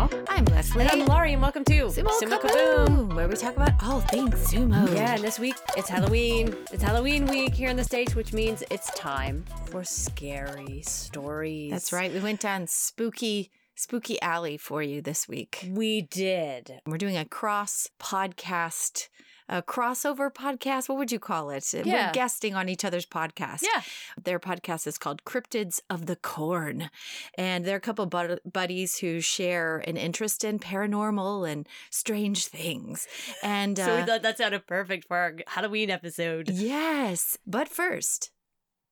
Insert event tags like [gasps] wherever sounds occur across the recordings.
Rachel. I'm Leslie. And I'm Laurie, and welcome to Sumo, Kaboom, where we talk about all things sumo. Yeah, and this week it's Halloween. It's Halloween week here in the States, which means it's time for scary stories. That's right. We went down spooky, spooky alley for you this week. We did. We're doing a cross podcast, a crossover podcast. What would you call it? Yeah. We're guesting on each other's podcast. Yeah. Their podcast is called Cryptids of the Corn. And they're a couple bud- buddies who share an interest in paranormal and strange things. And So we uh, thought that sounded perfect for our Halloween episode. yes, but first,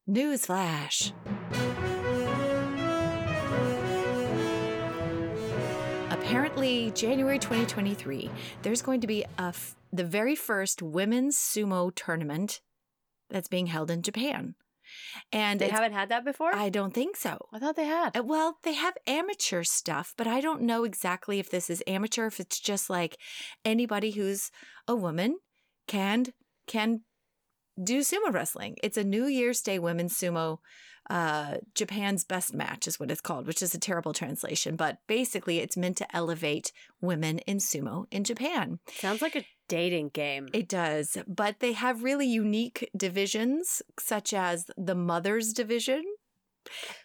news flash. Apparently, January 2023, there's going to be a f- the very first women's sumo tournament that's being held in Japan. And They haven't had that before? I don't think so. I thought they had. Uh, Well, they have amateur stuff, but I don't know exactly if this is amateur, if it's just like anybody who's a woman can can do sumo wrestling. It's a New Year's Day women's sumo. Uh, Japan's best match is what it's called, which is a terrible translation, but basically it's meant to elevate women in sumo in Japan. Sounds like a dating game. It does, but they have really unique divisions, such as the mother's division.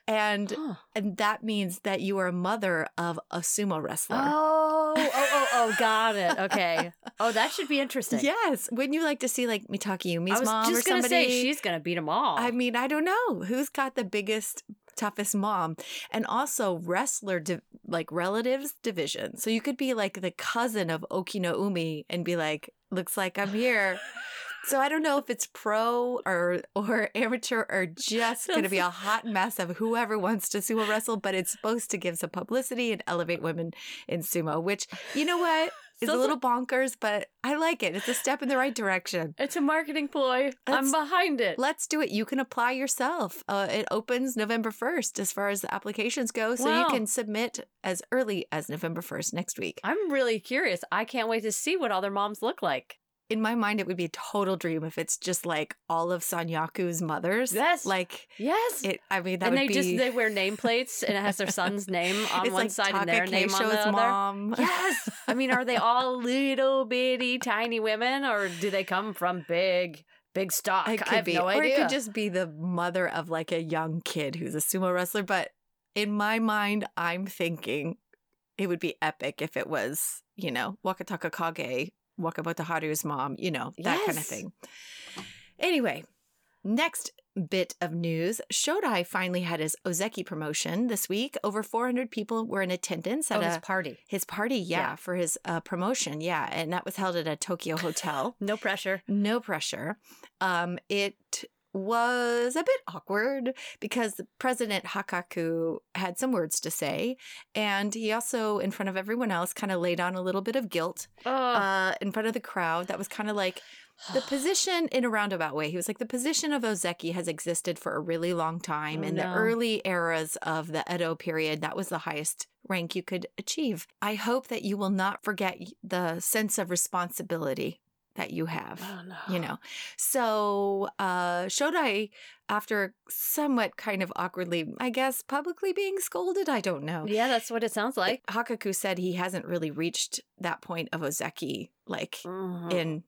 And Huh. and that means that you are a mother of a sumo wrestler. Oh, oh, oh, oh, oh got it. [laughs] Okay. Oh, that should be interesting. Yes. Wouldn't you like to see like Mitakeumi's mom or just gonna somebody? say she's gonna beat them all. I mean, I don't know who's got the biggest, toughest mom, and also wrestler di- like relatives division. So you could be like the cousin of Okinoumi and be like, "Looks like I'm here." So I don't know if it's pro or or amateur or just going to be a [laughs] hot mess of whoever wants to sumo wrestle, but it's supposed to give some publicity and elevate women in sumo, which you know what is a little bonkers, but I like it. It's a step in the right direction. [laughs] it's a marketing ploy. I'm behind it. Let's do it. You can apply yourself. Uh, it opens November 1st as far as the applications go. So you can submit as early as November 1st next week. I'm really curious. I can't wait to see what all their moms look like. In my mind, it would be a total dream if it's just like all of Sanyaku's mothers. Yes. Like, Yes. it, I mean, that and would they be. just they wear nameplates and it has their son's name [laughs] on it's one like side and their name on the other. mom. [laughs] Yes. I mean, are they all little bitty tiny women or do they come from big big stock? It I could have be. no or it could just be the mother of like a young kid who's a sumo wrestler. But in my mind, I'm thinking it would be epic if it was, you know, Wakatakakage, Wakamotoharu's mom, you know, that kind of thing. Anyway, next bit of news Shodai finally had his Ozeki promotion this week. Over 400 people were in attendance at oh, his a, party. his party, yeah, Yeah. for his uh, promotion. Yeah. And that was held at a Tokyo hotel. [laughs] No pressure. No pressure. Um, it was a bit awkward because President Hakkaku had some words to say, and he also, in front of everyone else, kind of laid on a little bit of guilt uh, in front of the crowd. That was kind of like the [sighs] position in a roundabout way. He was like, the position of Ozeki has existed for a really long time. Oh, in the early eras of the Edo period, that was the highest rank you could achieve. I hope that you will not forget the sense of responsibility that you have oh no. you know so uh shodai after somewhat kind of awkwardly i guess publicly being scolded i don't know Yeah, that's what it sounds like. hakkaku said he hasn't really reached that point of ozeki like Mhm. in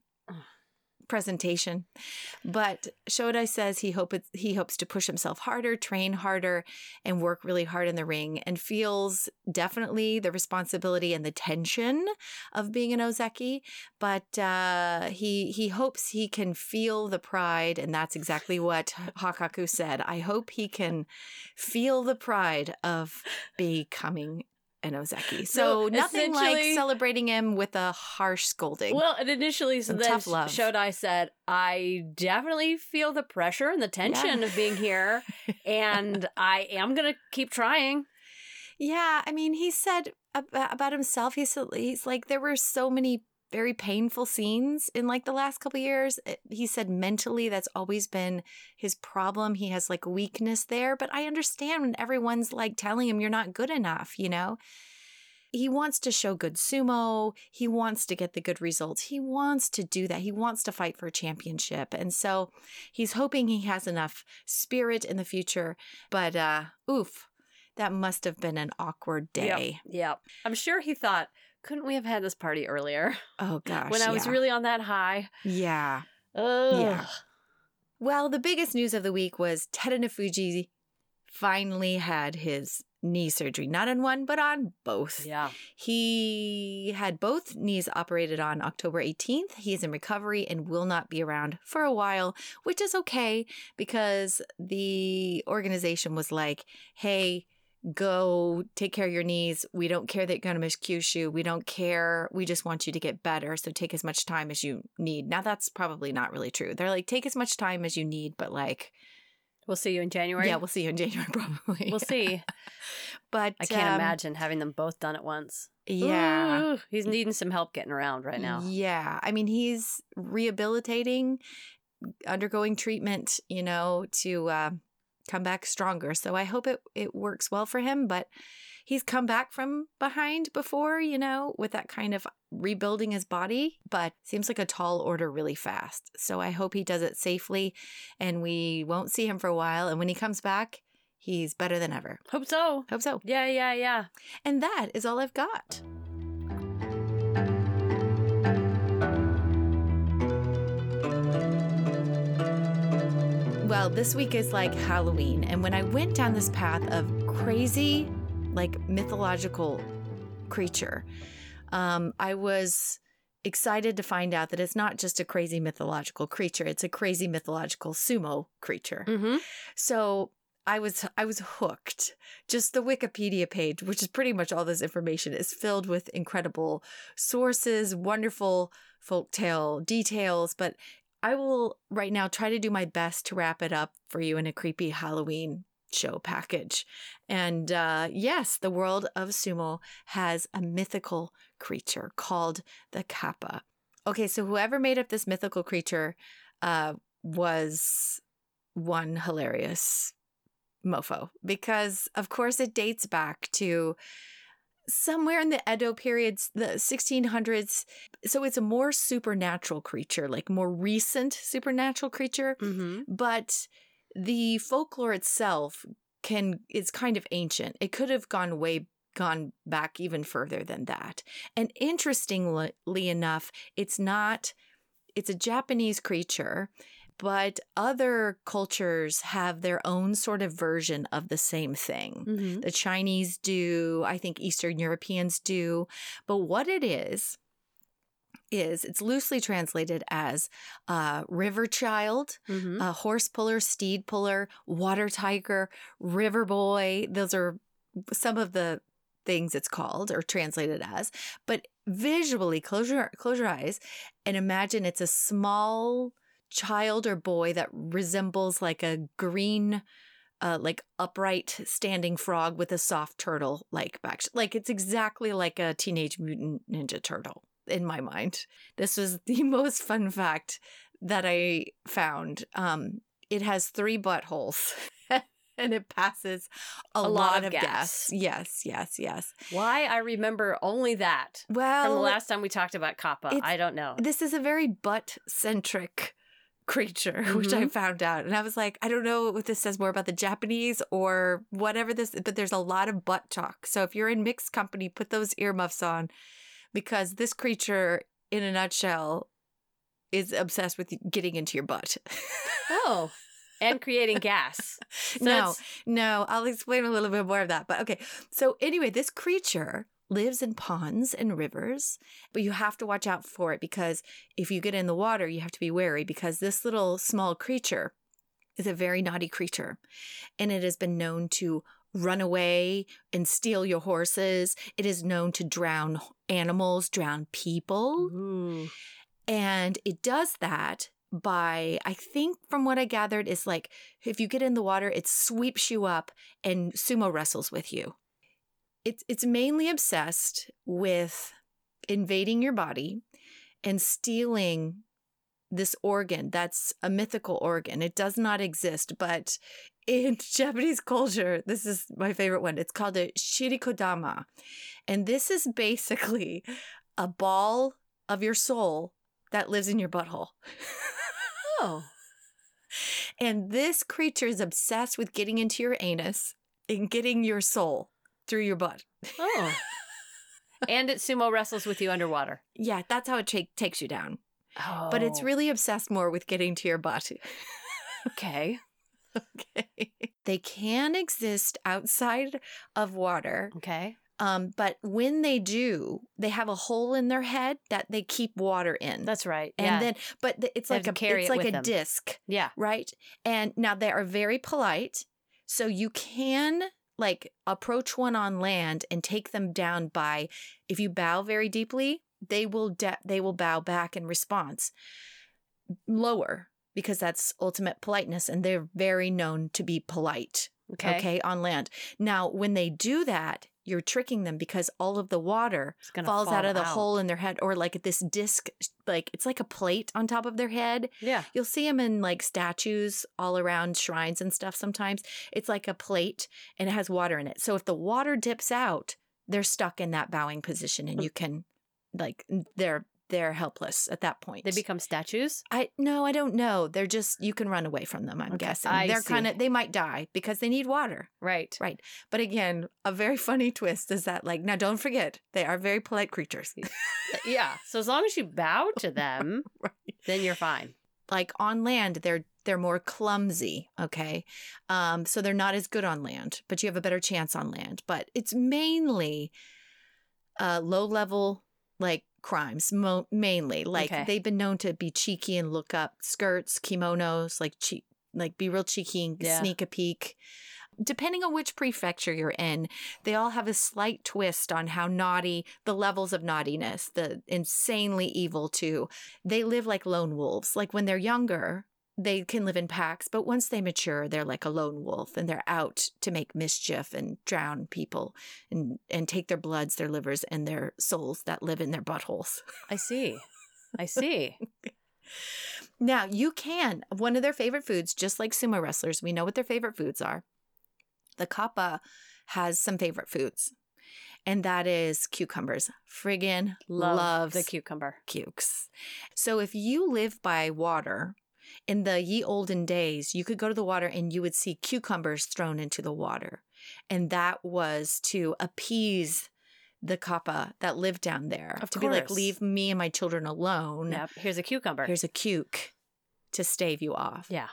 presentation. But shodai says he hope he hopes to push himself harder train harder and work really hard in the ring and feels definitely the responsibility and the tension of being an ozeki. But uh, he he hopes he can feel the pride and that's exactly what hakkaku said. I hope he can feel the pride of becoming an ozeki so So, nothing like celebrating him with a harsh scolding Well, and initially, so then tough love. Shodai said, "I definitely feel the pressure and the tension Yeah. of being here, [laughs] and I am gonna keep trying." Yeah, I mean, he said about himself. He's he's like there were so many very painful scenes in like the last couple years. Uh, He said mentally that's always been his problem. He has like weakness there, but I understand when everyone's like telling him you're not good enough, you know? He wants to show good sumo. He wants to get the good results. He wants to do that. He wants to fight for a championship. And so he's hoping he has enough spirit in the future. But uh oof, that must have been an awkward day. Yep. yep. I'm sure he thought, couldn't we have had this party earlier Oh [laughs] gosh. when I was yeah. really on that high? Yeah. Ugh. Well, the biggest news of the week was Terunofuji finally had his knee surgery, not on one, but on both. Yeah. He had both knees operated on October 18th. He is in recovery and will not be around for a while, which is okay because the organization was like, hey, go take care of your knees. We don't care that you're going to miss Kyushu. We don't care. We just want you to get better. So take as much time as you need. Now, that's probably not really true. They're like, take as much time as you need, but like, We'll see you in January. yeah, we'll see you in January [laughs] probably. We'll see. [laughs] But I can't um, imagine having them both done at once. Yeah. Ooh, he's needing some help getting around right now. Yeah. I mean, he's rehabilitating, undergoing treatment, you know, to uh, come back stronger. So I hope it, it works well for him. But he's come back from behind before, you know, with that kind of rebuilding his body, but seems like a tall order really fast. So I hope he does it safely and we won't see him for a while. And when he comes back, he's better than ever. Hope so. Hope so. Yeah, yeah, yeah. And that is all I've got. Well, this week is like Halloween. And when I went down this path of crazy, like mythological creature, um, I was excited to find out that it's not just a crazy mythological creature, it's a crazy mythological sumo creature. Mm-hmm. So I was I was hooked. Just the Wikipedia page, which is pretty much all this information, is filled with incredible sources, wonderful folktale details. But I will right now try to do my best to wrap it up for you in a creepy Halloween show package. And uh, yes, the world of sumo has a mythical creature called the kappa. Okay, so whoever made up this mythical creature uh, was one hilarious mofo because of course it dates back to somewhere in the Edo periods the 1600s so it's a more supernatural creature like more recent supernatural creature Mm-hmm. but the folklore itself can is kind of ancient it could have gone way gone back even further than that and interestingly enough it's not it's a japanese creature but other cultures have their own sort of version of the same thing. Mm-hmm. The Chinese do, I think Eastern Europeans do. But what it is, is it's loosely translated as uh, river child, Mm-hmm. uh, horse puller, steed puller, water tiger, river boy. Those are some of the things it's called or translated as. But visually, close your, close your eyes and imagine it's a small child or boy that resembles like a green uh, like upright standing frog with a soft turtle like back like it's exactly like a teenage mutant ninja turtle in my mind this was [laughs] the most fun fact that i found um it has three buttholes [laughs] and it passes a, lot, of gas. yes yes yes Why I remember only that well from the last time we talked about Kappa. I don't know. this is a very butt centric creature, [laughs] which I Mhm. found out. And I was like, I don't know if this says more about the Japanese or whatever this, but there's a lot of butt talk. So if you're in mixed company, put those earmuffs on because this creature, in a nutshell, is obsessed with getting into your butt. Oh, and creating gas. [laughs] So no, it's- no, I'll explain a little bit more of that. But okay. So, anyway, this creature lives in ponds and rivers, but you have to watch out for it because if you get in the water, you have to be wary because this little small creature is a very naughty creature and it has been known to run away and steal your horses. It is known to drown animals, drown people. Ooh. And it does that by, I think from what I gathered, is like if you get in the water, it sweeps you up and sumo wrestles with you. It's it's mainly obsessed with invading your body and stealing this organ that's a mythical organ. It does not exist, but in [laughs] Japanese culture, this is my favorite one. It's called a shirikodama. And this is basically a ball of your soul that lives in your butthole. Oh. [laughs] And this creature is obsessed with getting into your anus and getting your soul through your butt. Oh. [laughs] and it sumo wrestles with you underwater. Yeah, that's how it ta- takes you down. Oh. But it's really obsessed more with getting to your butt. [laughs] okay. okay. They can exist outside of water, Okay. um, but when they do, they have a hole in their head that they keep water in. That's right. and yeah. then, but th- it's like a have to carry it's like a disc, yeah. right? And now they are very polite, so you can like approach one on land and take them down by if you bow very deeply, they will de- they will bow back in response. Lower because that's ultimate politeness and they're very known to be polite Okay. okay, on land. Now, when they do that, you're tricking them because all of the water falls fall out of the out. hole in their head or like this disc like it's like a plate on top of their head. Yeah. You'll see them in like statues all around shrines and stuff sometimes. It's like a plate and it has water in it. So if the water dips out, they're stuck in that bowing position and you can like they're they're helpless at that point. They become statues. I no, I don't know. They're just you can run away from them, I'm Okay, guessing. I they're kind of they might die because they need water. Right. Right. But again, a very funny twist is that, like, now don't forget, they are very polite creatures. Yeah. So as long as you bow to them, [laughs] Right. then you're fine. like on land, they're they're more clumsy. Okay. Um, so they're not as good on land, but you have a better chance on land. But it's mainly uh low level like crimes, mo- mainly. Like Okay. they've been known to be cheeky and look up skirts, kimonos, like cheek like be real cheeky and Yeah. sneak a peek. Depending on which prefecture you're in, they all have a slight twist on how naughty the levels of naughtiness, the insanely evil too. They live like lone wolves. Like when they're younger, they can live in packs, but once they mature, they're like a lone wolf and they're out to make mischief and drown people and, and take their bloods, their livers, and their souls that live in their buttholes. I see. I [laughs] see. Now, you can, one of their favorite foods, just like sumo wrestlers, we know what their favorite foods are. The kappa has some favorite foods, and that is cucumbers. Friggin' Love loves the cucumber. cukes. So if you live by water, in the ye olden days, you could go to the water and you would see cucumbers thrown into the water. And that was to appease the kappa that lived down there. Of to be like, leave me and my children alone. Yep. Here's a cucumber. Here's a cuke to stave you off. yeah.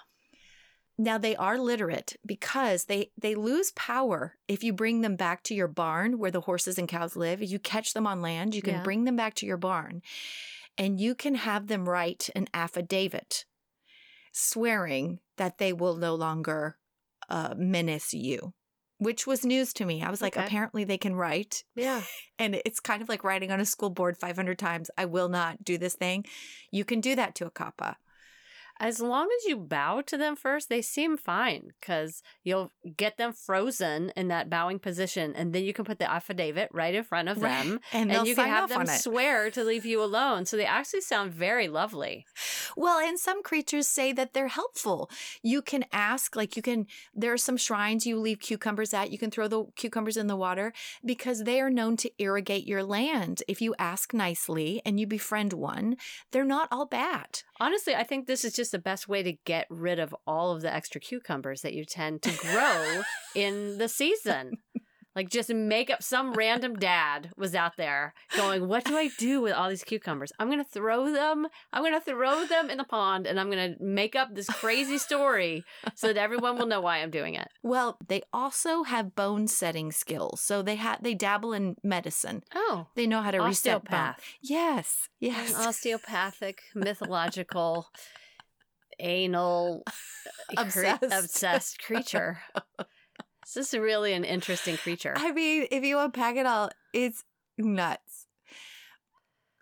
Now they are literate because they they lose power if you bring them back to your barn where the horses and cows live. If you catch them on land, you can Yeah. bring them back to your barn and you can have them write an affidavit swearing that they will no longer uh, menace you. Which was news to me. I was like, Okay. apparently they can write. Yeah. [laughs] And it's kind of like writing on a school board 500 times, I will not do this thing. You can do that to a kappa. As long as you bow to them first, they seem fine because you'll get them frozen in that bowing position, and then you can put the affidavit right in front of Right. them, And, and, you can have them swear to leave you alone. So they actually sound very lovely. Well, and some creatures say that they're helpful. You can ask, like, you can, there are some shrines you leave cucumbers at. You can throw the cucumbers in the water because they are known to irrigate your land. If you ask nicely and you befriend one, they're not all bad. Honestly, I think this is just the best way to get rid of all of the extra cucumbers that you tend to grow in the season. Like just make up some random dad was out there going, "What do I do with all these cucumbers? I'm going to throw them. I'm going to throw them in the pond and I'm going to make up this crazy story so that everyone will know why I'm doing it." Well, they also have bone setting skills. So they have, they dabble in medicine. Oh, They know how to reset bone. osteopath. Yes. An Yes. osteopathic, mythological, anal, [laughs] cre- Obsessed. obsessed creature. This is really an interesting creature. I mean, if you unpack it all, it's nuts.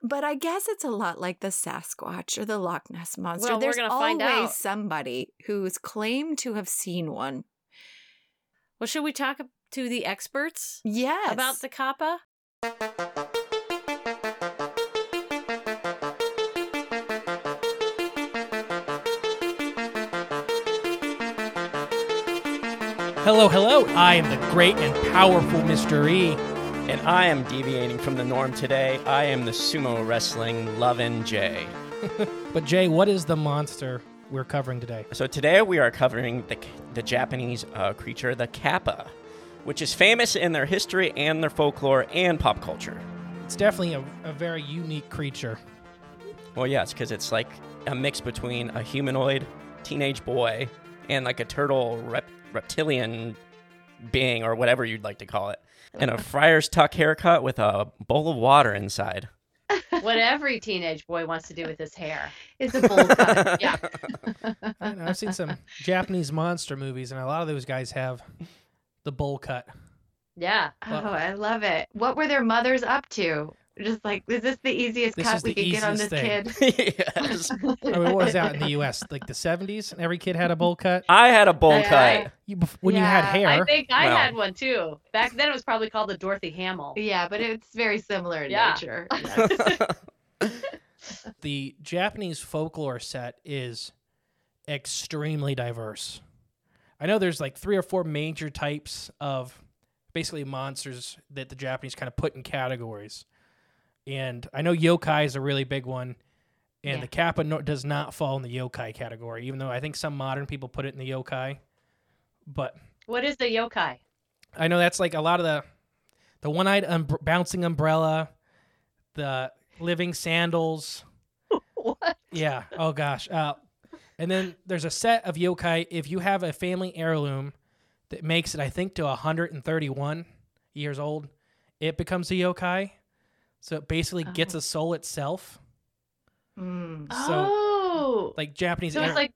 But I guess it's a lot like the Sasquatch or the Loch Ness monster. Well, There's always somebody who's claimed to have seen one. well, should we talk to the experts Yes. about the kappa? Hello, hello. I am the great and powerful Mr. E. And I am deviating from the norm today. I am the sumo wrestling Lovin' Jay. [laughs] But Jay, what is the monster we're covering today? So today we are covering the the Japanese uh, creature, the kappa. which is famous in their history and their folklore and pop culture. It's definitely a, a very unique creature. Well, yes, because it's like a mix between a humanoid teenage boy and like a turtle rep- reptilian being or whatever you'd like to call it, and a friar's tuck haircut with a bowl of water inside. [laughs] what every teenage boy wants to do with his hair. is a bowl cut. [laughs] Yeah. I know, I've seen some [laughs] Japanese monster movies, and a lot of those guys have the bowl cut. Yeah. Oh, I love it. What were their mothers up to? Just like, is this the easiest This cut is we could get on this thing. kid? [laughs] yes. I mean, what was out in the U.S. like the '70s? Every kid had a bowl cut. I had a bowl I- cut. You, bef- when you had hair, I think I Well. had one too. Back then it was probably called the Dorothy Hamill. Yeah, but it's very similar in Yeah. nature. [laughs] the Japanese folklore set is extremely diverse. I know there's like three or four major types of basically monsters that the Japanese kind of put in categories. And I know yokai is a really big one. And Yeah. the kappa no- does not fall in the yokai category, even though I think some modern people put it in the yokai. But What is the yokai? I know that's like a lot of the the one-eyed um, bouncing umbrella, the living sandals. [laughs] What? Yeah. Oh gosh. Uh, and then there's a set of yokai. If you have a family heirloom that makes it, I think, to 131 years old, it becomes a yokai. So it basically gets a soul itself. Mm. So oh. like Japanese. So it's heir- like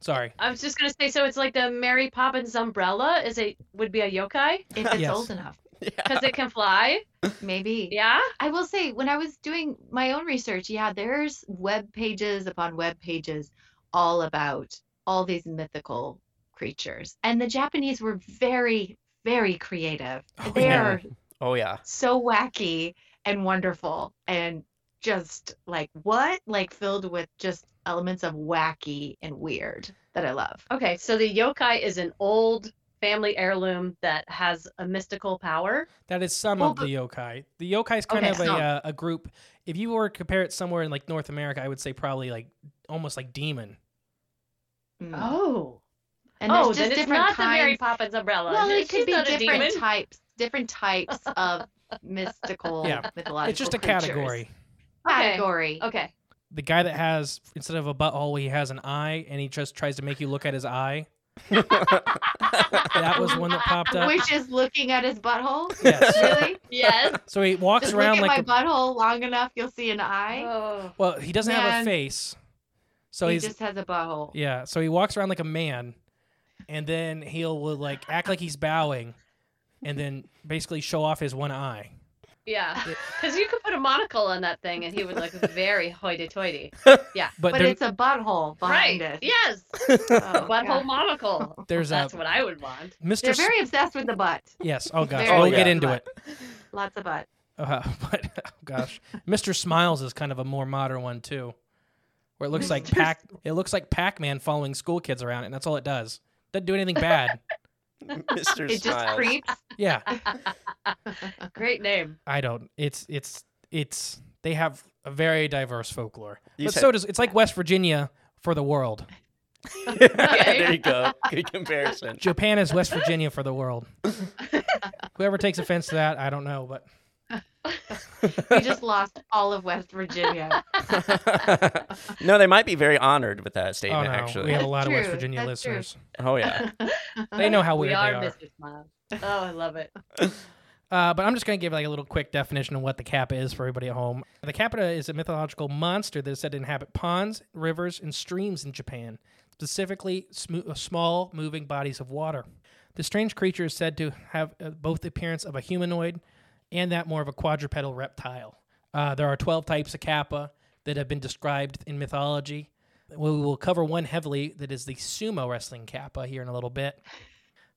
Sorry. I was just gonna say, so it's like the Mary Poppins umbrella is a would be a yokai If it's Yes. old enough, [laughs] because it can fly. maybe. Yeah. I will say, when I was doing my own research, yeah, there's web pages upon web pages all about all these mythical creatures. And the Japanese were very, very creative. Oh, they yeah. are Oh yeah. so wacky and wonderful and just like what? Like filled with just elements of wacky and weird that I love. Okay, so the yokai is an old family heirloom that has a mystical power. That is some Well, of the yokai. The yokai is kind Okay, of a so- uh, a group. If you were to compare it somewhere in like North America, I would say probably like almost like demon. Mm. Oh. And oh, there's then just it's different not the Mary kinds. Poppins umbrella. Well, it could be different types, different types [laughs] of mystical, Yeah. mythological. it's just a creatures. category. Category. Okay. The guy that has instead of a butthole, he has an eye, and he just tries to make you look at his eye. That was one that popped up. Which is looking at his butthole. Yes. [laughs] Really? Yes. So he walks Just around look like at a, my butthole long enough, you'll see an eye. Oh. well, he doesn't have a face. So he he's just has a butthole. yeah. So he walks around like a man, and then he'll will like act like he's bowing, and then basically show off his one eye. Yeah. [laughs] Because [laughs] you could put a monocle on that thing and he would look very hoity-toity. [laughs] But, But it's a butthole behind right. it. Yes. Oh, Butthole God. monocle. there's a That's what I would want. Mr. They're very obsessed with the butt. yes. Oh gosh. very we'll yeah. get into butt. it. Lots of butt. Uh, but oh gosh, Mr. Smiles is kind of a more modern one too, where it looks like Pac. It looks like Pac-Man following school kids around, and that's all it does. Doesn't do anything bad. [laughs] Mr. It just creeps. Yeah, [laughs] Great name. I don't. It's it's it's. They have a very diverse folklore, You but said- so does it's like West Virginia for the world. [laughs] there you go. Good comparison. Japan is West Virginia for the world. Whoever takes offense to that, I don't know, but [laughs] We just lost all of West Virginia. [laughs] no, they might be very honored with that oh statement. no, actually. we have a That's lot of West Virginia that's true. listeners. Oh yeah. [laughs] They know how we weird are they are. Oh, I love it. Uh, but I'm just going to give like a little quick definition of what the kappa is for everybody at home. The kappa is a mythological monster that is said to inhabit ponds, rivers, and streams in Japan, specifically sm- uh, small moving bodies of water. The strange creature is said to have uh, both the appearance of a humanoid and that more of a quadrupedal reptile. Uh, there are 12 types of kappa that have been described in mythology. We will cover one heavily that is the sumo wrestling kappa here in a little bit.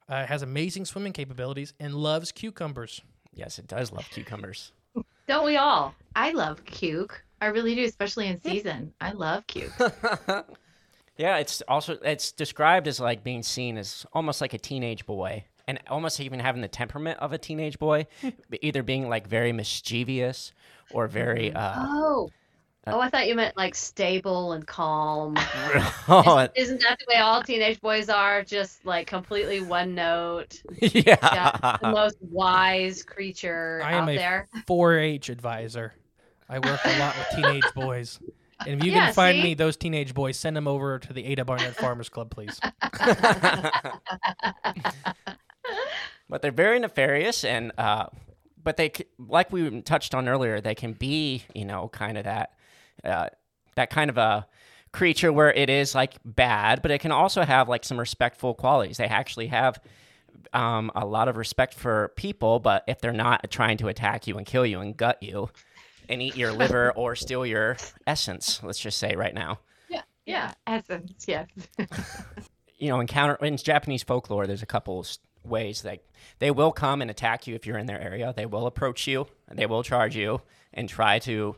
Uh, it has amazing swimming capabilities and loves cucumbers. Yes, it does love cucumbers. Don't we all? I love cuke. I really do, especially in season. I love cuke. [laughs] Yeah, it's also it's described as like being seen as almost like a teenage boy, and almost even having the temperament of a teenage boy, [laughs] either being like very mischievous or very uh, Oh. Oh, I thought you meant like stable and calm. [laughs] oh, Isn't that the way all teenage boys are? Just like completely one note. [laughs] yeah. Yeah, the most wise creature I am out a there. 4-H advisor. I work a lot with teenage boys. And if you Yeah, can find see? me those teenage boys, send them over to the Ada Barnett Farmers Club, please. But they're very nefarious and uh but they like we touched on earlier they can be you know kind of that uh that kind of a creature where it is like bad but it can also have like some respectful qualities they actually have um, a lot of respect for people but if they're not trying to attack you and kill you and gut you and eat your liver [laughs] or steal your essence let's just say right now Yeah. Yeah. Essence, yes. [laughs] you know, encounter in Japanese folklore, there's a couple ways that they will come and attack you if you're in their area. They will approach you, and they will charge you and try to,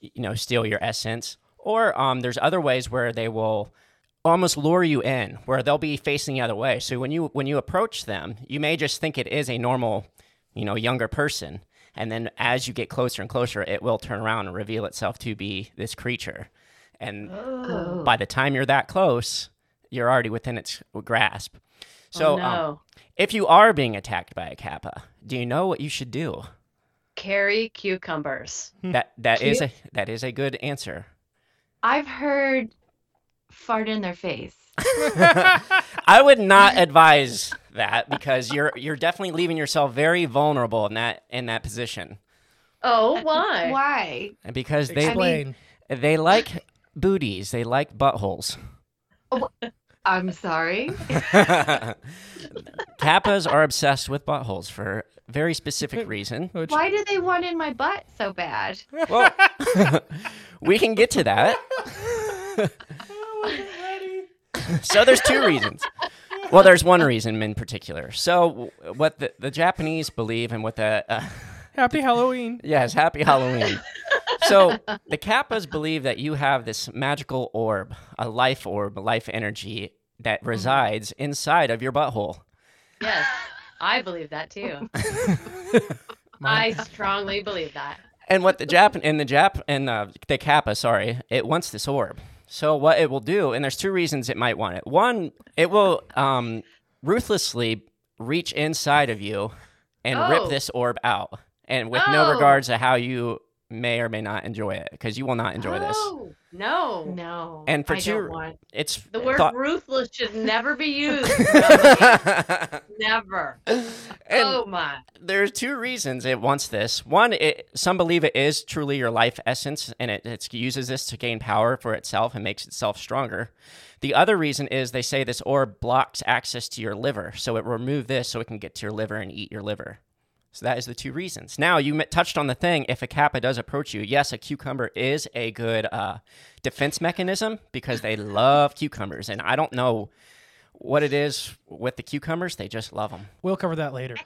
you know, steal your essence. Or um, there's other ways where they will almost lure you in, where they'll be facing the other way. So when you when you approach them, you may just think it is a normal, you know, younger person, and then as you get closer and closer, it will turn around and reveal itself to be this creature. And Oh. by the time you're that close, you're already within its grasp. So, oh, no. um, if you are being attacked by a kappa, do you know what you should do? Carry cucumbers. That that is a that is a good answer. I've heard fart in their face. [laughs] [laughs] I would not advise that because you're you're definitely leaving yourself very vulnerable in that in that position. Oh, uh, why? Why? Because they Explain. they like booties, they like buttholes. Oh, I'm sorry. [laughs] Kappas are obsessed with buttholes for a very specific reason. Which- Why do they want in my butt so bad? Well, [laughs] we can get to that. [laughs] so there's two reasons. Well, there's one reason in particular. So what the, the Japanese believe and what the uh, Happy Halloween. yes, happy Halloween. So the Kappas believe that you have this magical orb, a life orb, a life energy that resides inside of your butthole. Yes, I believe that too. [laughs] I strongly believe that. And what the Jap and the Jap and uh, the Kappa, sorry, it wants this orb. So what it will do, and there's two reasons it might want it. One, it will um, ruthlessly reach inside of you and Oh. rip this orb out, and with no Oh. regards to how you may or may not enjoy it, because you will not enjoy this. Oh, no. No. And for I two- don't want. It's The word thought- ruthless should never be used. [laughs] Never. and oh my. there's two reasons it wants this. One, it, some believe it is truly your life essence, and it, it uses this to gain power for itself and makes itself stronger. The other reason is they say this orb blocks access to your liver, so it will remove this so it can get to your liver and eat your liver. So that is the two reasons. Now you touched on the thing. If a kappa does approach you, yes, a cucumber is a good uh, defense mechanism because they love cucumbers, and I don't know what it is with the cucumbers. They just love them. We'll cover that later.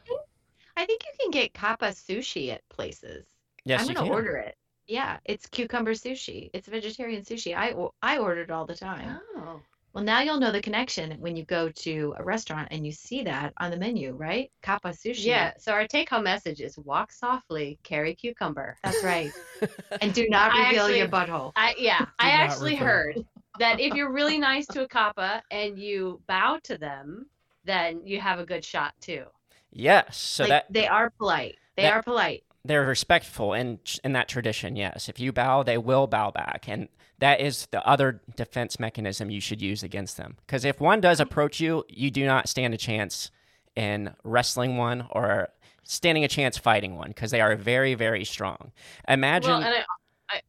I think you can get kappa sushi at places. Yes, I'm you gonna can. order it. Yeah, it's cucumber sushi. It's vegetarian sushi. I I order it all the time. Oh. Well, now you'll know the connection when you go to a restaurant and you see that on the menu, right? Kappa sushi. Yeah. So our take home message is walk softly, carry cucumber. that's right. [laughs] and do not I reveal your butthole. I yeah, [laughs] I actually refer. heard that if you're really [laughs] nice to a kappa and you bow to them, then you have a good shot too. Yes, so like, that they are polite. They that- are polite. they're respectful in in that tradition. Yes, if you bow, they will bow back, and that is the other defense mechanism you should use against them. Because if one does approach you, you do not stand a chance in wrestling one or standing a chance fighting one because they are very very strong. Imagine. Well, and I,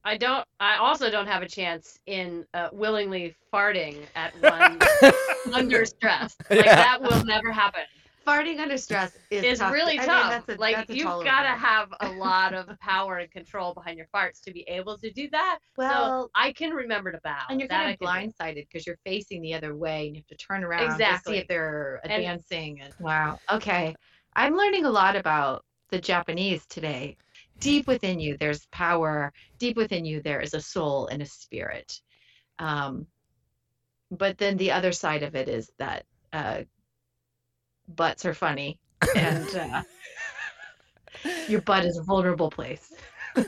I, I don't. I also don't have a chance in uh, willingly farting at one [laughs] under stress. Like Yeah. that will never happen. Farting under stress is It's tough. really I mean, tough. that's a- like that's you've got to have a [laughs] lot of power and control behind your farts to be able to do that. Well, so I can remember to bow. and you're That kind of blindsided because you're facing the other way and you have to turn around to Exactly. see if they're And- advancing. And, wow. Okay. I'm learning a lot about the Japanese today. Deep within you, there's power. Deep within you, there is a soul and a spirit. Um, but then the other side of it is that uh, butts are funny and uh, [laughs] your butt is a vulnerable place. [laughs]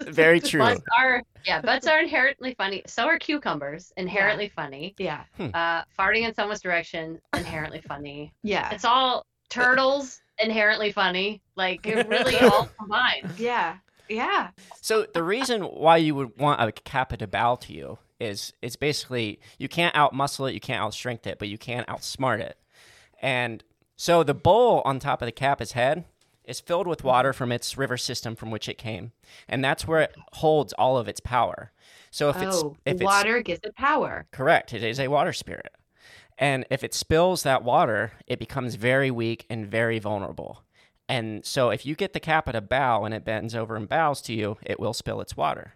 Very true. Butts are yeah, [laughs] butts are inherently funny. So are cucumbers, inherently funny. Yeah. Uh, farting in someone's direction, inherently funny. Yeah. It's all turtles, inherently funny. Like it really all combined. Yeah. Yeah. So the reason why you would want a kappa to bow to you is it's basically you can't outmuscle it, you can't outstrength it, but you can outsmart it. And so the bowl on top of the kappa's head is filled with water from its river system from which it came, and that's where it holds all of its power. So if it's oh, if it's water gives it power. Correct. It is a water spirit. And if it spills that water, it becomes very weak and very vulnerable. And so if you get the kappa to bow and it bends over and bows to you, it will spill its water.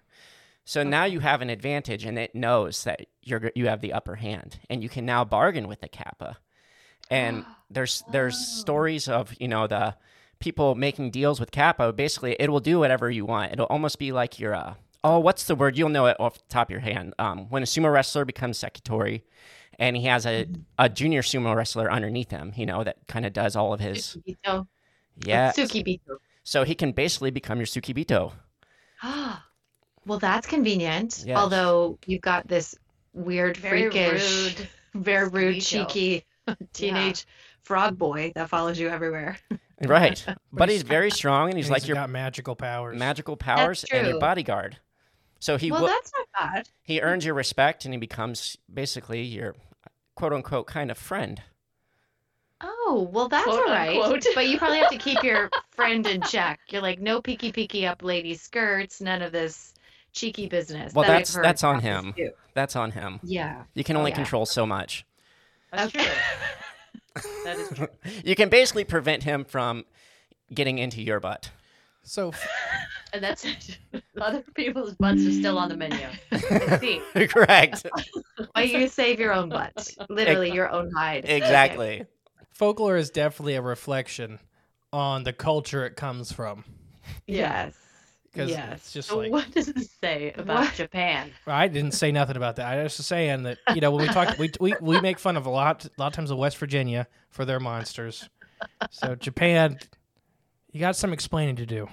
So now you have an advantage and it knows that you're you have the upper hand and you can now bargain with the kappa. And [gasps] there's there's stories of, you know, the people making deals with kappa. Basically, it will do whatever you want. It'll almost be like your uh oh, what's the word? You'll know it off the top of your hand. Um, when a sumo wrestler becomes sekitori and he has a, a junior sumo wrestler underneath him, you know, that kind of does all of his Tsukebito. yeah. Tsukebito. So he can basically become your Tsukebito. [gasps] well, that's convenient. Yes. Although you've got this weird, Very freakish, rude. very rude, Tsukebito. cheeky [laughs] [laughs] teenage frog boy that follows you everywhere. [laughs] Right. but he's- he's very strong and he's And like he's your got magical powers. magical powers and your bodyguard. So he well, will, that's not bad. he earns your respect and he becomes basically your quote unquote kind of friend. Oh, well, that's Quote, all right. unquote. But you probably have to keep your friend in check. You're like, no peeky peeky up lady skirts, none of this cheeky business. Well, that that's- that's on him. do. That's on him. Yeah. You can oh, only yeah. control so much. That's Okay. true. [laughs] That is true. You can basically prevent him from getting into your butt. So [laughs] And that's [laughs] other people's butts are still on the menu. I see. Correct. Well, you save your own butt, literally your own hide. exactly. folklore is definitely a reflection on the culture it comes from. Yes. Because Yes. it's just So like what does it say [laughs] about What? Japan? I didn't say nothing about that. I was just saying that you know when we talk, we, we we make fun of a lot, a lot of times of West Virginia for their monsters. So Japan, you got some explaining to do.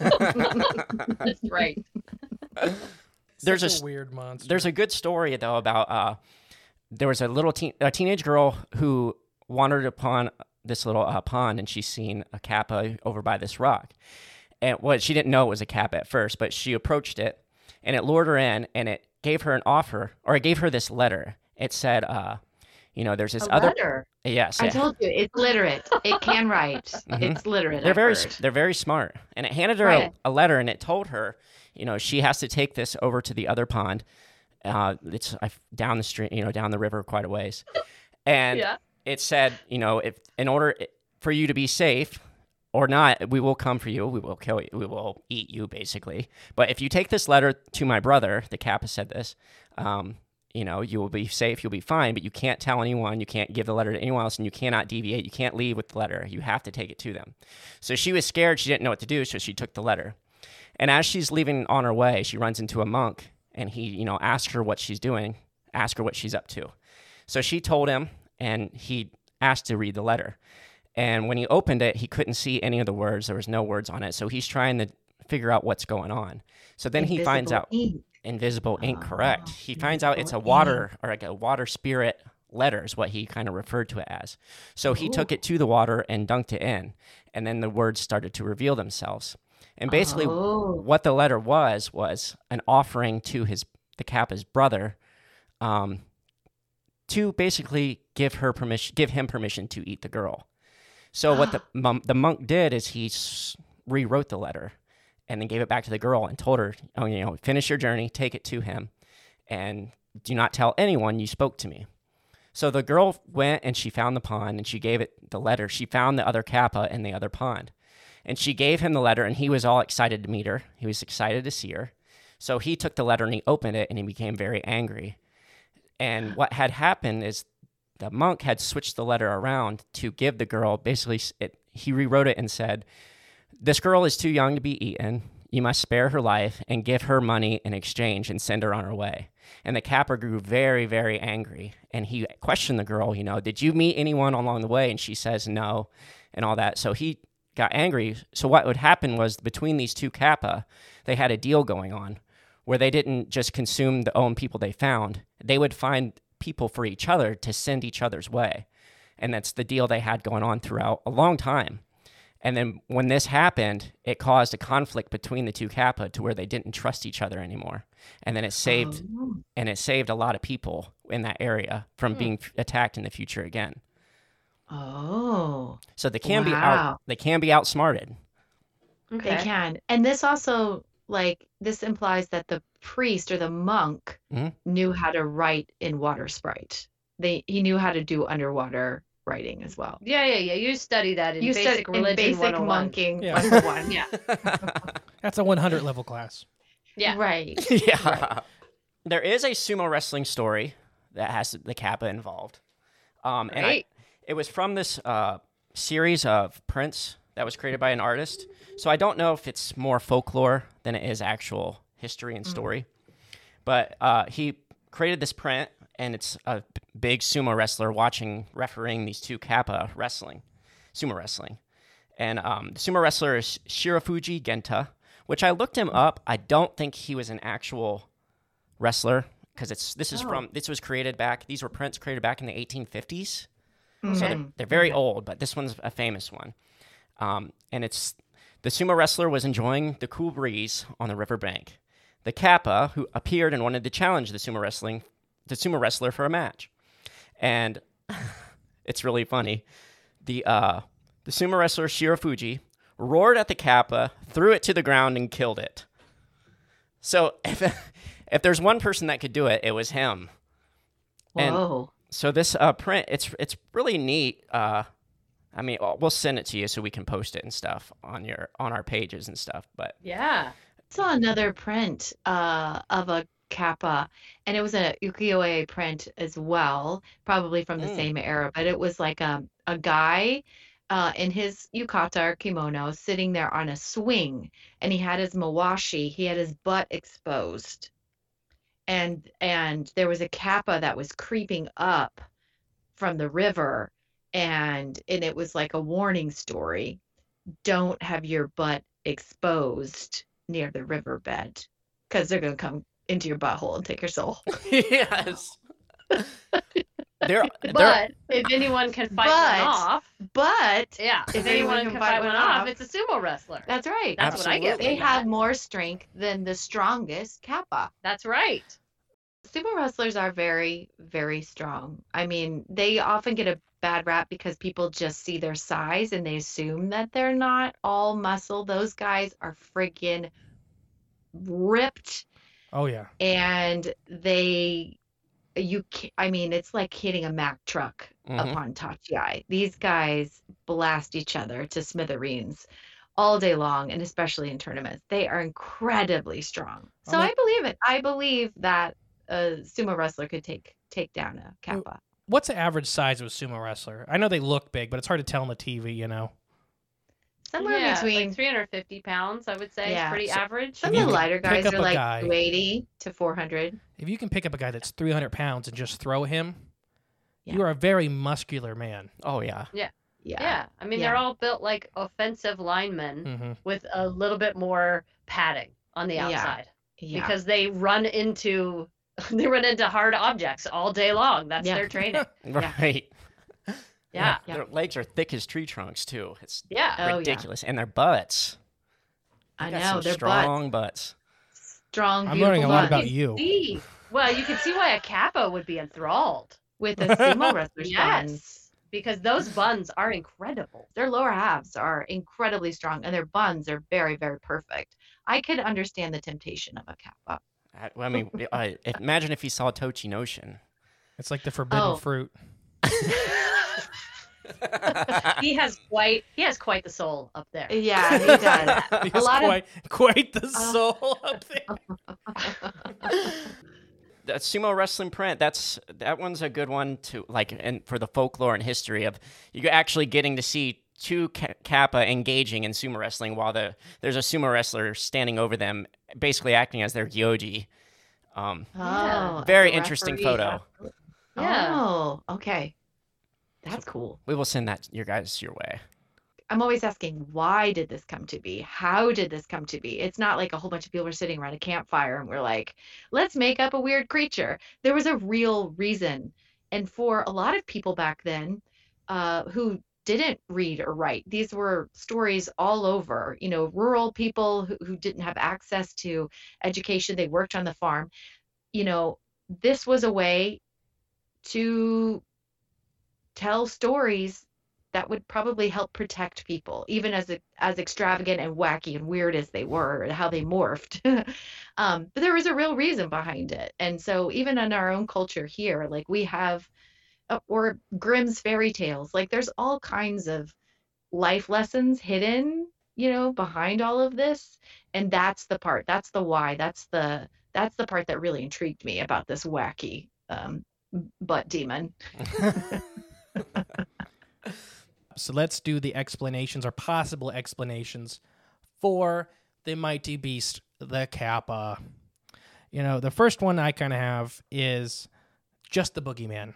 That's right. There's a, a s- weird monster. There's a good story though about uh, there was a little teen, a teenage girl who wandered upon this little uh, pond and she seen a kappa over by this rock, and what she didn't know it was a kappa at first, but she approached it and it lured her in and it gave her an offer or it gave her this letter. It said, uh, you know, there's this A other letter. yes, I it- told you, it's literate. It can write. [laughs] Mhm. It's literate. they're I've very heard. they're very smart and it handed her Right. a, a letter and it told her you know she has to take this over to the other pond uh, it's I down the stream you know down the river quite a ways and Yeah. it said you know if in order for you to be safe or not we will come for you we will kill you we will eat you basically. But if you take this letter to my brother the kappa said this um, you know you will be safe you'll be fine but you can't tell anyone you can't give the letter to anyone else and you cannot deviate you can't leave with the letter. You have to take it to them. So she was scared she didn't know what to do so she took the letter. And as she's leaving on her way she runs into a monk and he you know asks her what she's doing ask her what she's up to. So she told him and he asked to read the letter and when he opened it he couldn't see any of the words. There was no words on it. So he's trying to figure out what's going on. So then he finds out ink. invisible ink correct. Oh, he finds out it's a invisible water or like a water spirit letter is what he kind of referred to it as. So he took it to the water and dunked it in and then the words started to reveal themselves. And basically Oh. what the letter was was an offering to his the kappa's brother um, to basically give her permission give him permission to eat the girl so what [gasps] the mom, the monk did is he s- rewrote the letter and then gave it back to the girl and told her, "Oh, you know, finish your journey, take it to him, and do not tell anyone you spoke to me." So the girl went and she found the pond and she gave it the letter. She found the other kappa in the other pond, and she gave him the letter, and he was all excited to meet her. He was excited to see her. So he took the letter and he opened it and he became very angry. And what had happened is the monk had switched the letter around to give the girl basically it, he rewrote it and said this girl is too young to be eaten you must spare her life and give her money in exchange and send her on her way and the kappa grew very very angry and he questioned the girl you know did you meet anyone along the way and she says no and all that so he got angry. So what would happen was between these two kappa, they had a deal going on where they didn't just consume the own people they found. They would find people for each other to send each other's way. And that's the deal they had going on throughout a long time. And then when this happened, it caused a conflict between the two kappa to where they didn't trust each other anymore. And then it saved Oh. and it saved a lot of people in that area from Hmm. being f- attacked in the future again. Oh, So they can be out they can be outsmarted. Okay. they can. And this also, like, this implies that the priest or the monk Mhm. knew how to write in water sprite. They he knew how to do underwater writing as well. Yeah, yeah, yeah. You study that in you basic said in religion basic 101. monking Yeah. 101. Yeah. [laughs] That's a 100 level class. Yeah. Right. [laughs] yeah. There is a sumo wrestling story that has the kappa involved. Um, and I, it was from this uh, series of prints that was created by an artist. So I don't know if it's more folklore than it is actual history and story. But uh, he created this print, and it's a big sumo wrestler watching, refereeing these two kappa wrestling, sumo wrestling. And um, the sumo wrestler is Shirafuji Genta, which I looked him up. I don't think he was an actual wrestler because it's this is Oh. from this was created back. These were prints created back in the 1850s. So they're, they're very old, but this one's a famous one. Um, and it's the sumo wrestler was enjoying the cool breeze on the riverbank. The kappa, who appeared and wanted to challenge the sumo wrestling, the sumo wrestler for a match, and [laughs] it's really funny. The uh, the sumo wrestler Shirafuji roared at the kappa, threw it to the ground, and killed it. So if [laughs] if there's one person that could do it, it was him. And- Whoa. So this uh, print, it's it's really neat. Uh, I mean, we'll send it to you so we can post it and stuff on your on our pages and stuff. But Yeah. saw another print uh, of a kappa, and it was a ukiyo-e print as well, probably from the Mm. same era, but it was like a, a guy uh, in his yukata or kimono sitting there on a swing, and he had his mawashi, he had his butt exposed. And and there was a kappa that was creeping up from the river, and and it was like a warning story. Don't have your butt exposed near the riverbed because they're going to come into your butthole and take your soul. [laughs] yes, [laughs] there, there, But if anyone can fight But- one off, But yeah, if, If anyone anyone can fight one off, it's a sumo wrestler. that's right. That's what I get. Absolutely. They from have more strength than the strongest kappa. That's right. Sumo wrestlers are very, very strong. I mean, they often get a bad rap because people just see their size and they assume that they're not all muscle. Those guys are friggin' ripped Oh, yeah. and they you I mean it's like hitting a Mack truck Mhm. upon Tachiai. These guys blast each other to smithereens all day long and especially in tournaments. They are incredibly strong. So Well, I believe it. I believe that a sumo wrestler could take take down a kappa. What's the average size of a sumo wrestler? I know they look big, but it's hard to tell on the TV, you know? Somewhere yeah, between like 350 pounds, I would say, Yeah. is pretty So- average. some of the lighter guys are like guy- 280 to 400. If you can pick up a guy that's 300 pounds and just throw him, Yeah. you are a very muscular man. oh yeah, Yeah. Yeah. I mean, Yeah. they're all built like offensive linemen hmm with a little bit more padding on the Yeah. outside Yeah. because they run into [laughs] they run into hard objects all day long. That's Yeah. their training. [laughs] [laughs] right. Yeah. Yeah. Their legs are thick as tree trunks too. It's Yeah. Oh, yeah. ridiculous, and their butts. They I got know some they're strong butts. strong. I'm learning a lot butts. about can you. See. Well, you can see why a kappa would be enthralled with a sumo wrestler's buns. Yes. because those buns are incredible. Their lower halves are incredibly strong, and their buns are very, very perfect. I could understand the temptation of a kappa. I, I mean, uh, imagine if you saw Tochinoshin. It's like the forbidden Oh. fruit. [laughs] He has quite he has quite the soul up there. Yeah, he does. [laughs] He has lot of- quite, quite the Uh, soul up there. [laughs] that sumo wrestling print that's that one's a good one to like and for the folklore and history of you actually getting to see two kappa engaging in sumo wrestling while the there's a sumo wrestler standing over them basically acting as their gyoji um Oh, Very interesting referee. photo. Yeah. Oh, okay. That's cool. we will send that your guys your way I'm always asking, why did this come to be? How did this come to be? It's not like a whole bunch of people were sitting around a campfire and we're like, let's make up a weird creature. There was a real reason. And for a lot of people back then uh, who didn't read or write, these were stories all over, you know, rural people who, who didn't have access to education. They worked on the farm. You know, this was a way to tell stories that would probably help protect people, even as as extravagant and wacky and weird as they were, and how they morphed. [laughs] um, but there was a real reason behind it, and so even in our own culture here, like we have, or Grimm's fairy tales, like there's all kinds of life lessons hidden, you know, behind all of this, and that's the part, that's the why, that's the that's the part that really intrigued me about this wacky um, butt demon. [laughs] So let's do the explanations or possible explanations for the mighty beast, the Kappa. You know, the first one I kind of have is just the boogeyman,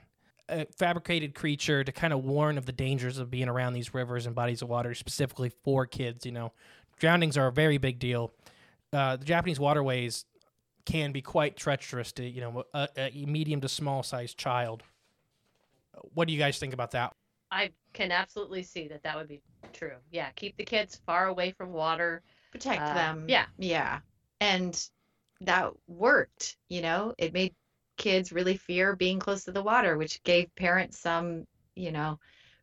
a fabricated creature to kind of warn of the dangers of being around these rivers and bodies of water, specifically for kids. You know, drownings are a very big deal. Uh, the Japanese waterways can be quite treacherous to you know a, a medium to small sized child. What do you guys think about that? I can absolutely see that that would be true. Yeah, keep the kids far away from water. Protect Uh, them. yeah. Yeah. And that worked, you know, it made kids really fear being close to the water, which gave parents some, you know,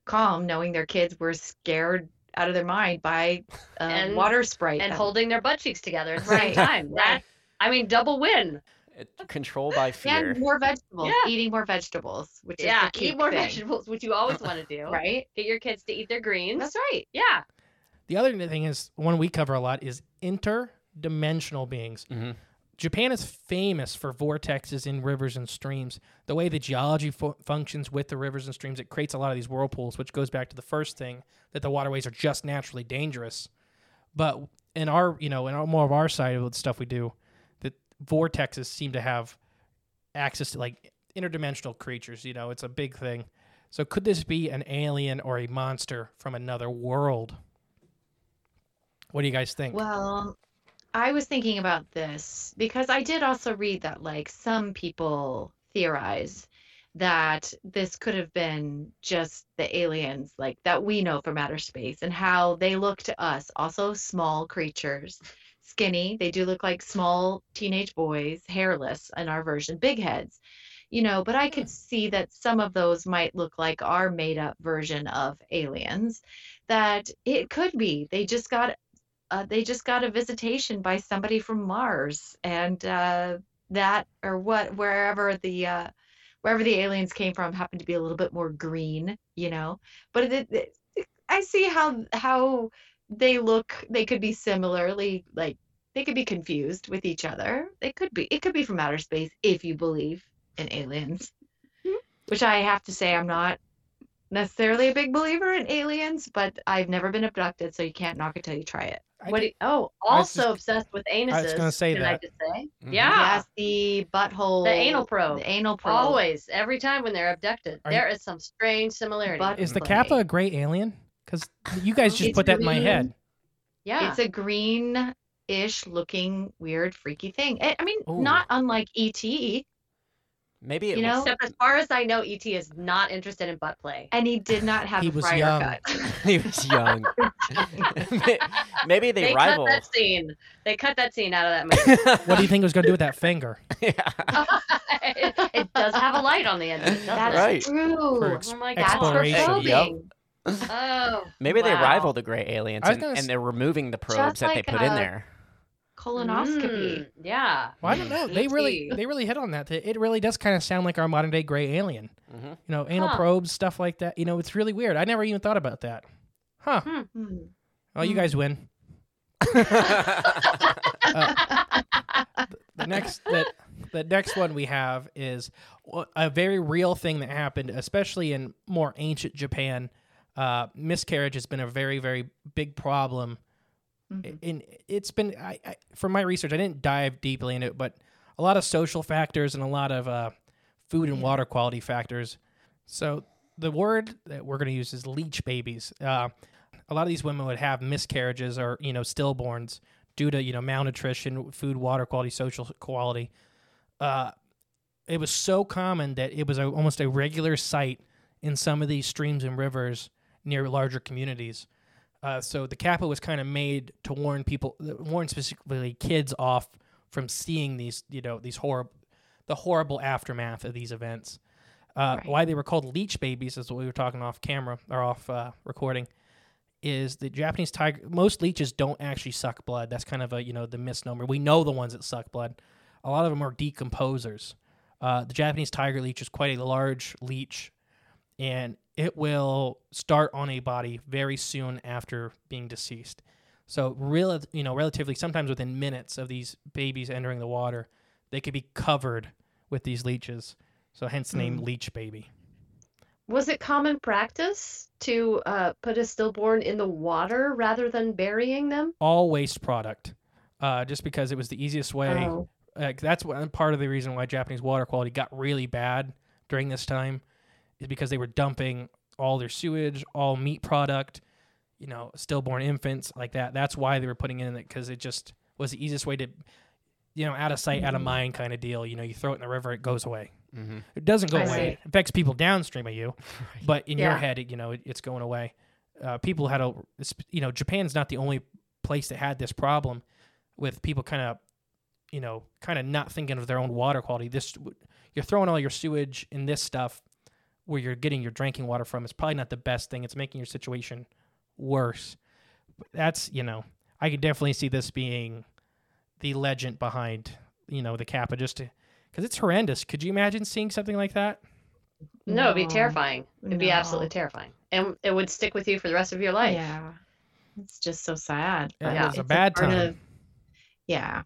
calm knowing their kids were scared out of their mind by a And- water sprite. and that- holding their butt cheeks together at the Right, same time. That, right. I mean, double win. It, control by fear. and more vegetables, Yeah. eating more vegetables, which Yeah, is the eat more thing, vegetables, which you always want to do. [laughs] right? Get your kids to eat their greens. That's right. Yeah. The other thing is one we cover a lot is interdimensional beings. Mhm. Japan is famous for vortexes in rivers and streams. The way the geology fu- functions with the rivers and streams, it creates a lot of these whirlpools, which goes back to the first thing that the waterways are just naturally dangerous. But in our, you know, in our, more of our side of the stuff we do, that vortexes seem to have access to like interdimensional creatures. You know, it's a big thing. So could this be an alien or a monster from another world? What do you guys think? Well, I was thinking about this because I did also read that like some people theorize that this could have been just the aliens like that we know from outer space and how they look to us also small creatures skinny they do look like small teenage boys hairless in our version big heads you know but i could see that some of those might look like our made up version of aliens that it could be they just got uh, they just got a visitation by somebody from Mars, and uh, that or what wherever the uh, wherever the aliens came from happened to be a little bit more green, you know. But it, it, I see how how they look. They could be similarly like they could be confused with each other. They could be. It could be from outer space if you believe in aliens, which I have to say I'm not necessarily a big believer in aliens, but I've never been abducted, so you can't knock it till you try it. I What? thi- do you- oh, also just- obsessed with anuses. I was gonna say Can I that. just say? Mhm. Yeah. Yes, the butthole. The anal probe. The anal probe. Always, every time when they're abducted, Are there is some strange similarity. But- Is the. Kappa a gray alien? Because you guys just It's put that in my head. yeah. It's a green-ish looking weird freaky thing. I I mean, Ooh. not unlike ET, Maybe it You was- know? Except as far as I know, ET is not interested in butt play. and he did not have He a was friar young. cut. [laughs] he was young. [laughs] Maybe they, They rival. cut that scene. They cut that scene out of that [laughs] movie. What do you think it was going to do with that finger? yeah. it, it does have a light on the end. of it, doesn't That's? Right. true. For ex- Oh my That's her exploration. Yep. Oh, Maybe they rival the gray aliens and, gonna and they're removing the probes that like, they put in uh, there. Colonoscopy. Mm, yeah. Well, I don't know. They really, they really hit on that. It really does kind of sound like our modern day gray alien. Mhm. You know, anal Huh. probes, stuff like that. You know, it's really weird. I never even thought about that. Huh. Hmm. Oh, you Hmm. guys win. [laughs] The next that the next one we have is a very real thing that happened, especially in more ancient Japan. Uh, miscarriage has been a very, very big problem Mhm. and it's been I, I from my research i didn't dive deeply into it but a lot of social factors and a lot of uh, food and water quality factors so the word that we're going to use is leech babies uh, a lot of these women would have miscarriages or you know stillborns due to you know malnutrition, food, water quality, social quality. Uh, it was so common that it was a, almost a regular sight in some of these streams and rivers near larger communities. Uh, so the Kappa was kind of made to warn people, warn specifically kids off from seeing these, you know, these horrible, the horrible aftermath of these events. Uh, Right. Why they were called leech babies, is what we were talking off camera or off uh, recording, is the Japanese tiger. Most leeches don't actually suck blood. That's kind of a you know the misnomer. We know the ones that suck blood. A lot of them are decomposers. Uh, the Japanese tiger leech is quite a large leech, and it will start on a body very soon after being deceased. So, real, you know, relatively, sometimes within minutes of these babies entering the water, they could be covered with these leeches. So, hence the name leech baby. Was it common practice to uh, put a stillborn in the water rather than burying them? All waste product, uh, just because it was the easiest way. Oh. Uh, that's what, part of the reason why Japanese water quality got really bad during this time, is because they were dumping all their sewage, all meat product, you know, stillborn infants like that. That's why they were putting in it because it just was the easiest way to, you know, out of sight, out of mind kind of deal. You know, you throw it in the river, it goes away. Mm-hmm. It doesn't go I away. see. It affects people downstream of you, [laughs] but in your head, it, you know, it, it's going away. Uh, people had a, you know, Japan's not the only place that had this problem with people kind of, you know, kind of not thinking of their own water quality. This, you're throwing all your sewage in this stuff where you're getting your drinking water from. It's probably not the best thing. It's making your situation worse. That's, you know, I could definitely see this being the legend behind, you know, the Kappa just because it's horrendous. Could you imagine seeing something like that? No, it'd be terrifying. It'd be absolutely terrifying. And it would stick with you for the rest of your life. Yeah. It's just so sad. It Yeah. was a it's bad part time. of- yeah.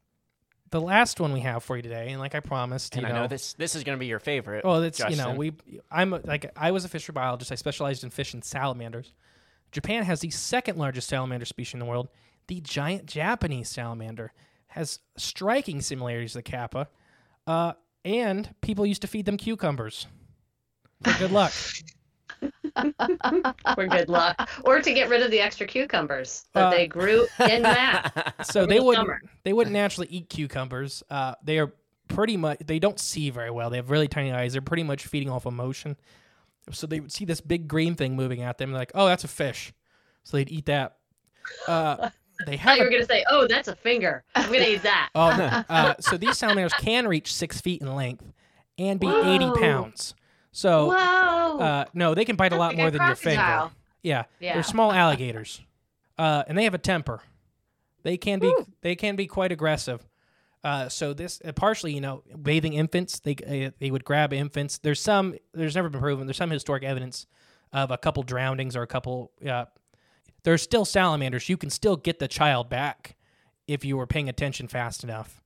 The last one we have for you today, and like I promised, And you I know, know this this is going to be your favorite. oh, that's you know, we I'm a- like I was a fishery biologist. I specialized in fish and salamanders. Japan has the second largest salamander species in the world. The giant Japanese salamander has striking similarities to the kappa, uh, and people used to feed them cucumbers. For good luck. [laughs] For good luck. Or to get rid of the extra cucumbers that Uh, they grew [laughs] in that. so they the wouldn't summer. they wouldn't naturally eat cucumbers. Uh, they are pretty much they don't see very well. They have really tiny eyes. They're pretty much feeding off emotion. So they would see this big green thing moving at them, like, oh, that's a fish. So they'd eat that. Uh, they have you were gonna say, "Oh, that's a finger. I'm gonna eat that." Oh, no. uh, so these salamanders can reach six feet in length and be 80 pounds. So, uh, no, they can bite a lot like more a than your finger. crocodile. Yeah, Yeah. they're small [laughs] alligators, uh, and they have a temper. They can be they can be quite aggressive. Uh, so this uh, partially, you know, bathing infants, they uh, they would grab infants. There's some there's never been proven. There's some historic evidence of a couple drownings or a couple. Uh, there's still salamanders. You can still get the child back if you were paying attention fast enough.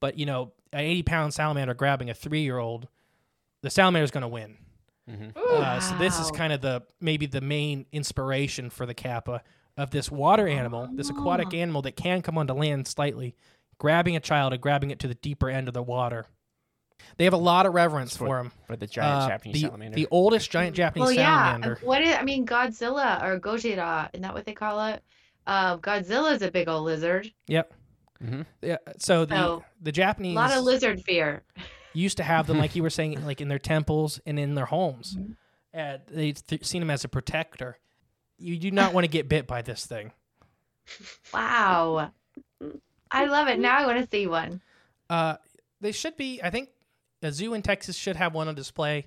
But you know, an 80 pound salamander grabbing a three year old, the salamander is going to win. Mhm. Uh, so this is kind of the maybe the main inspiration for the kappa of this water animal, this aquatic Oh. animal that can come onto land slightly, grabbing a child and grabbing it to the deeper end of the water. They have a lot of reverence For- for him. For the giant Uh, Japanese the, salamander. the oldest giant Japanese Well, yeah. salamander. What is, I mean, Godzilla or Gojira, isn't that what they call it? Uh, is a big old lizard. Yep. Mhm. Yeah. So the So, the A lot of lizard fear. [laughs] used to have them, like [laughs] you were saying, like in their temples and in their homes. Mm-hmm. And they th- seen him as a protector. You do not want to get bit by this thing. Wow. I love it. Now I want to see one. Uh, they should be. I think a zoo in Texas should have one on display.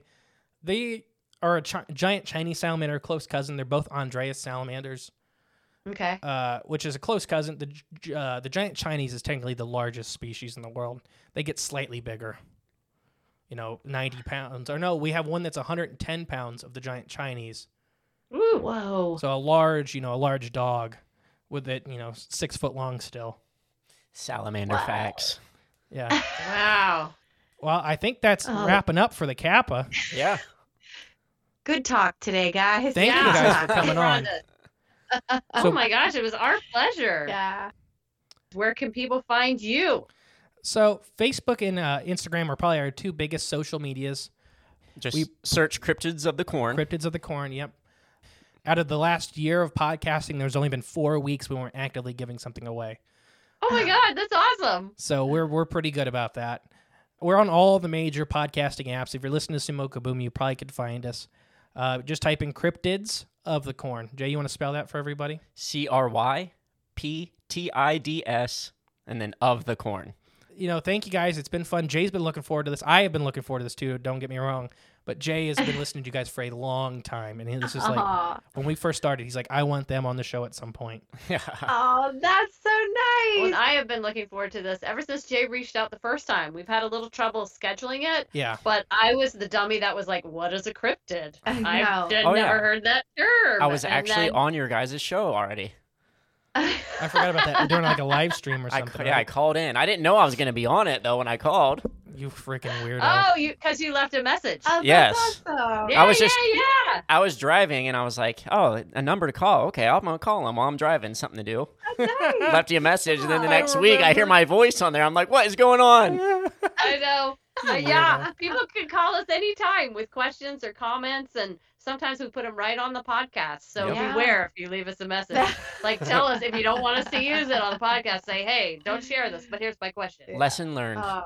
They are a chi- giant Chinese salamander, close cousin. They're both Andrias salamanders, okay. uh, which is a close cousin. The uh, the giant Chinese is technically the largest species in the world. They get slightly bigger. You know, ninety pounds. Or no, we have one that's 110 pounds of the giant Chinese. Woo. Whoa. So a large, you know, a large dog with it, you know, six foot long still. salamander Wow. facts. Yeah. [laughs] Wow. Well, I think that's Oh. wrapping up for the Kappa. Yeah. [laughs] Good talk today, guys. Thank you guys for coming on. [laughs] Oh So- my gosh, it was our pleasure. Yeah. Where can people find you? So Facebook and uh, Instagram are probably our two biggest social medias. Just We- search cryptids of the corn. Cryptids of the Corn. Yep. out of the last year of podcasting, there's only been four weeks we weren't actively giving something away. Oh my god, that's awesome. So we're we're pretty good about that. We're on all the major podcasting apps. If you're listening to Sumo Kaboom, you probably could find us. Uh, just type in cryptids of the corn. Jay, you want to spell that for everybody? C R Y P T I D S, and then of the corn. You know, thank you guys. It's been fun. Jay's been looking forward to this. I have been looking forward to this too. Don't get me wrong. But Jay has been listening to you guys for a long time, and this is like Aw. when we first started. He's like, I want them on the show at some point. [laughs] Yeah. Oh, that's so nice. Well, I have been looking forward to this ever since Jay reached out the first time. We've had a little trouble scheduling it, Yeah. but I was the dummy that was like, "What is a cryptid?" I know. I've Oh, never yeah. heard that term. I was And actually then- on your guys' show already. I forgot about that. We're doing like a live stream or I, something. ca- yeah, I called in. I didn't know I was going to be on it though when I called. You freaking weirdo. Oh, you because you left a message. Oh, Yes. awesome. yeah, I was yeah, just- yeah. I was driving and I was like, oh, a number to call. Okay, I'm going to call him while I'm driving. Something to do. [laughs] Left you a message, and then the oh, I next week I hear my voice on there. I'm like, what is going on? [laughs] I know. [laughs] Uh, yeah, people can call us anytime with questions or comments, and sometimes we put them right on the podcast. So Yep. Beware if you leave us a message. like, tell us if you don't want us to use it on the [laughs] podcast. Say, hey, don't share this, but here's my question. Lesson learned. Oh,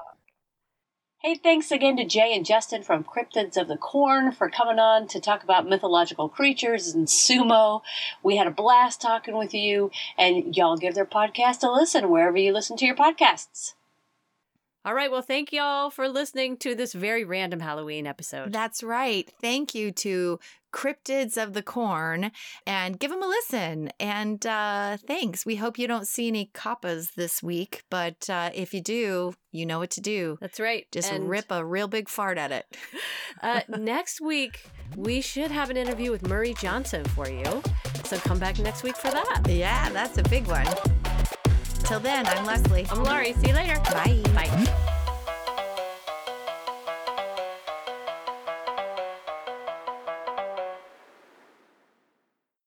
Hey, thanks again to Jay and Justin from Cryptids of the Corn for coming on to talk about mythological creatures and sumo. We had a blast talking with you, and y'all give their podcast a listen wherever you listen to your podcasts. All right. Well, thank y'all for listening to this very random Halloween episode. That's right. Thank you to Cryptids of the Corn and give them a listen. And uh, thanks. We hope you don't see any kappas this week, but uh, if you do, you know what to do. That's right. Just And, rip a real big fart at it. [laughs] Uh, next week, we should have an interview with Murray Johnson for you. So come back next week for that. Yeah, that's a big one. Till then, I'm Leslie. I'm Laurie. See you later. Bye. Bye.